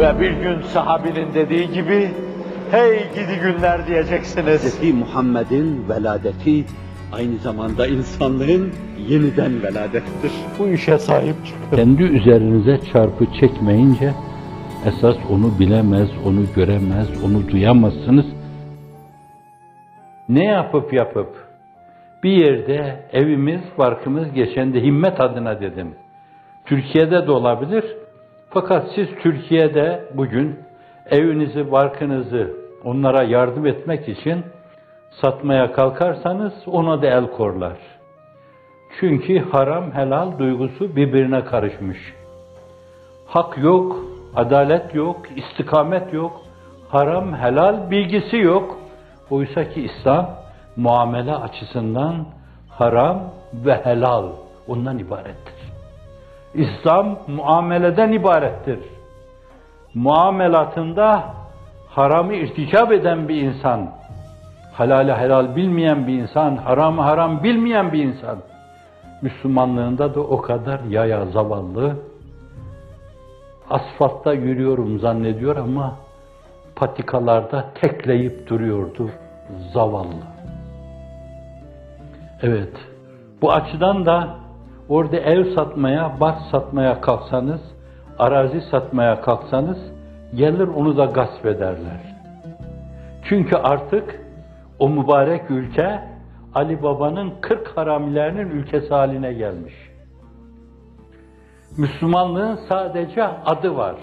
Ve bir gün sahabinin dediği gibi, hey gidi günler diyeceksiniz. Hz. Muhammed'in veladeti aynı zamanda insanlığın yeniden veladettir. Bu işe sahip çıkın. Kendi üzerinize çarpı çekmeyince esas onu bilemez, onu göremez, onu duyamazsınız. Ne yapıp yapıp bir yerde evimiz, barkımız geçen de himmet adına dedim. Türkiye'de de olabilir. Fakat siz Türkiye'de bugün evinizi, barkınızı onlara yardım etmek için satmaya kalkarsanız ona da el korlar. Çünkü haram helal duygusu birbirine karışmış. Hak yok, adalet yok, istikamet yok, haram helal bilgisi yok. Oysa ki İslam muamele açısından haram ve helal ondan ibarettir. İslam muameleden ibarettir. Muamelatında haramı irtikap eden bir insan, halali helal bilmeyen bir insan, haramı haram bilmeyen bir insan, Müslümanlığında da o kadar yaya zavallı, asfaltta yürüyorum zannediyor ama patikalarda tekleyip duruyordu zavallı. Evet, bu açıdan da orada ev satmaya, bar satmaya kalksanız, arazi satmaya kalksanız, gelir onu da gasp ederler. Çünkü artık o mübarek ülke Ali Baba'nın 40 haramilerinin ülkesi haline gelmiş. Müslümanlığın sadece adı var.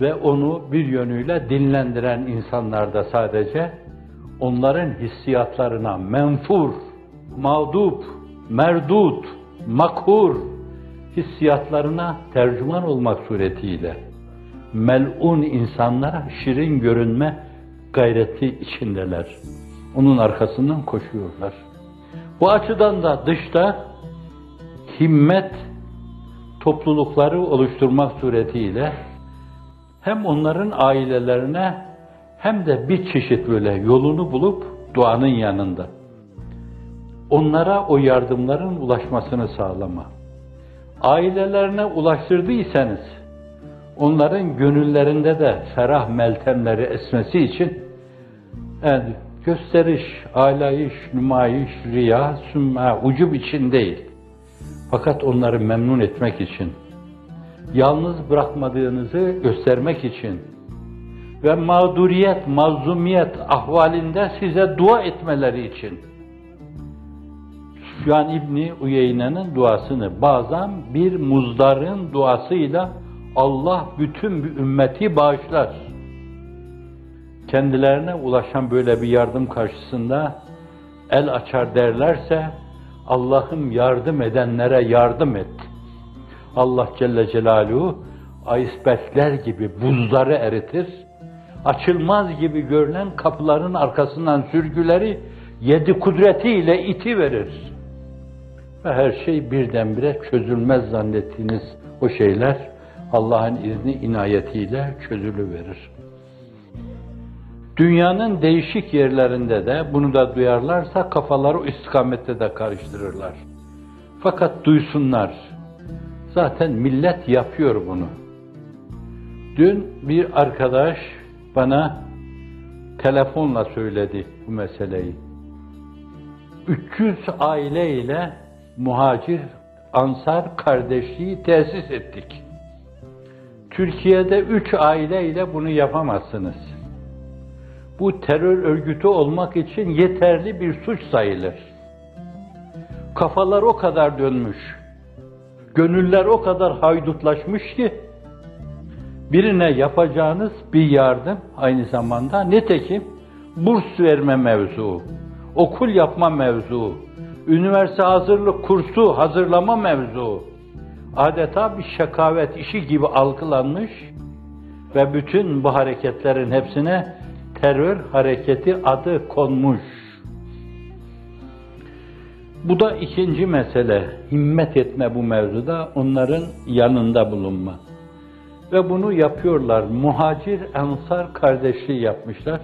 Ve onu bir yönüyle dinlendiren insanlar da sadece onların hissiyatlarına menfur, mağdup, merdut, makhur hissiyatlarına tercüman olmak suretiyle melun insanlara şirin görünme gayreti içindeler. Onun arkasından koşuyorlar. Bu açıdan da dışta himmet toplulukları oluşturmak suretiyle hem onların ailelerine hem de bir çeşit böyle yolunu bulup duanın yanında. Onlara o yardımların ulaşmasını sağlama. Ailelerine ulaştırdıysanız onların gönüllerinde de ferah meltemleri esmesi için yani gösteriş, alayış, nümayiş, riya, sümme, ucub için değil. Fakat onları memnun etmek için, yalnız bırakmadığınızı göstermek için ve mağduriyet, mazlumiyet ahvalinde size dua etmeleri için. Süfyan İbni Uyeyne'nin duasını bazen bir muzdarın duasıyla Allah bütün bir ümmeti bağışlar. Kendilerine ulaşan böyle bir yardım karşısında el açar derlerse Allah'ım yardım edenlere yardım et. Allah Celle Celaluhu icebergler gibi buzları eritir. Açılmaz gibi görünen kapıların arkasından sürgüleri yedi kudretiyle iti verir. Ve her şey birdenbire çözülmez zannettiğiniz o şeyler Allah'ın izni inayetiyle çözülüverir. Dünyanın değişik yerlerinde de bunu da duyarlarsa kafaları o istikamette de karıştırırlar. Fakat duysunlar. Zaten millet yapıyor bunu. Dün bir arkadaş bana telefonla söyledi bu meseleyi. 300 aile ile muhacir ansar kardeşliği tesis ettik. Türkiye'de üç aile ile bunu yapamazsınız. Bu terör örgütü olmak için yeterli bir suç sayılır. Kafalar o kadar dönmüş, gönüller o kadar haydutlaşmış ki, birine yapacağınız bir yardım aynı zamanda nitekim burs verme mevzu, okul yapma mevzu, üniversite hazırlık kursu hazırlama mevzu, adeta bir şakavet işi gibi algılanmış ve bütün bu hareketlerin hepsine terör hareketi adı konmuş. Bu da ikinci mesele, himmet etme bu mevzuda, onların yanında bulunma. Ve bunu yapıyorlar, muhacir ensar kardeşliği yapmışlar.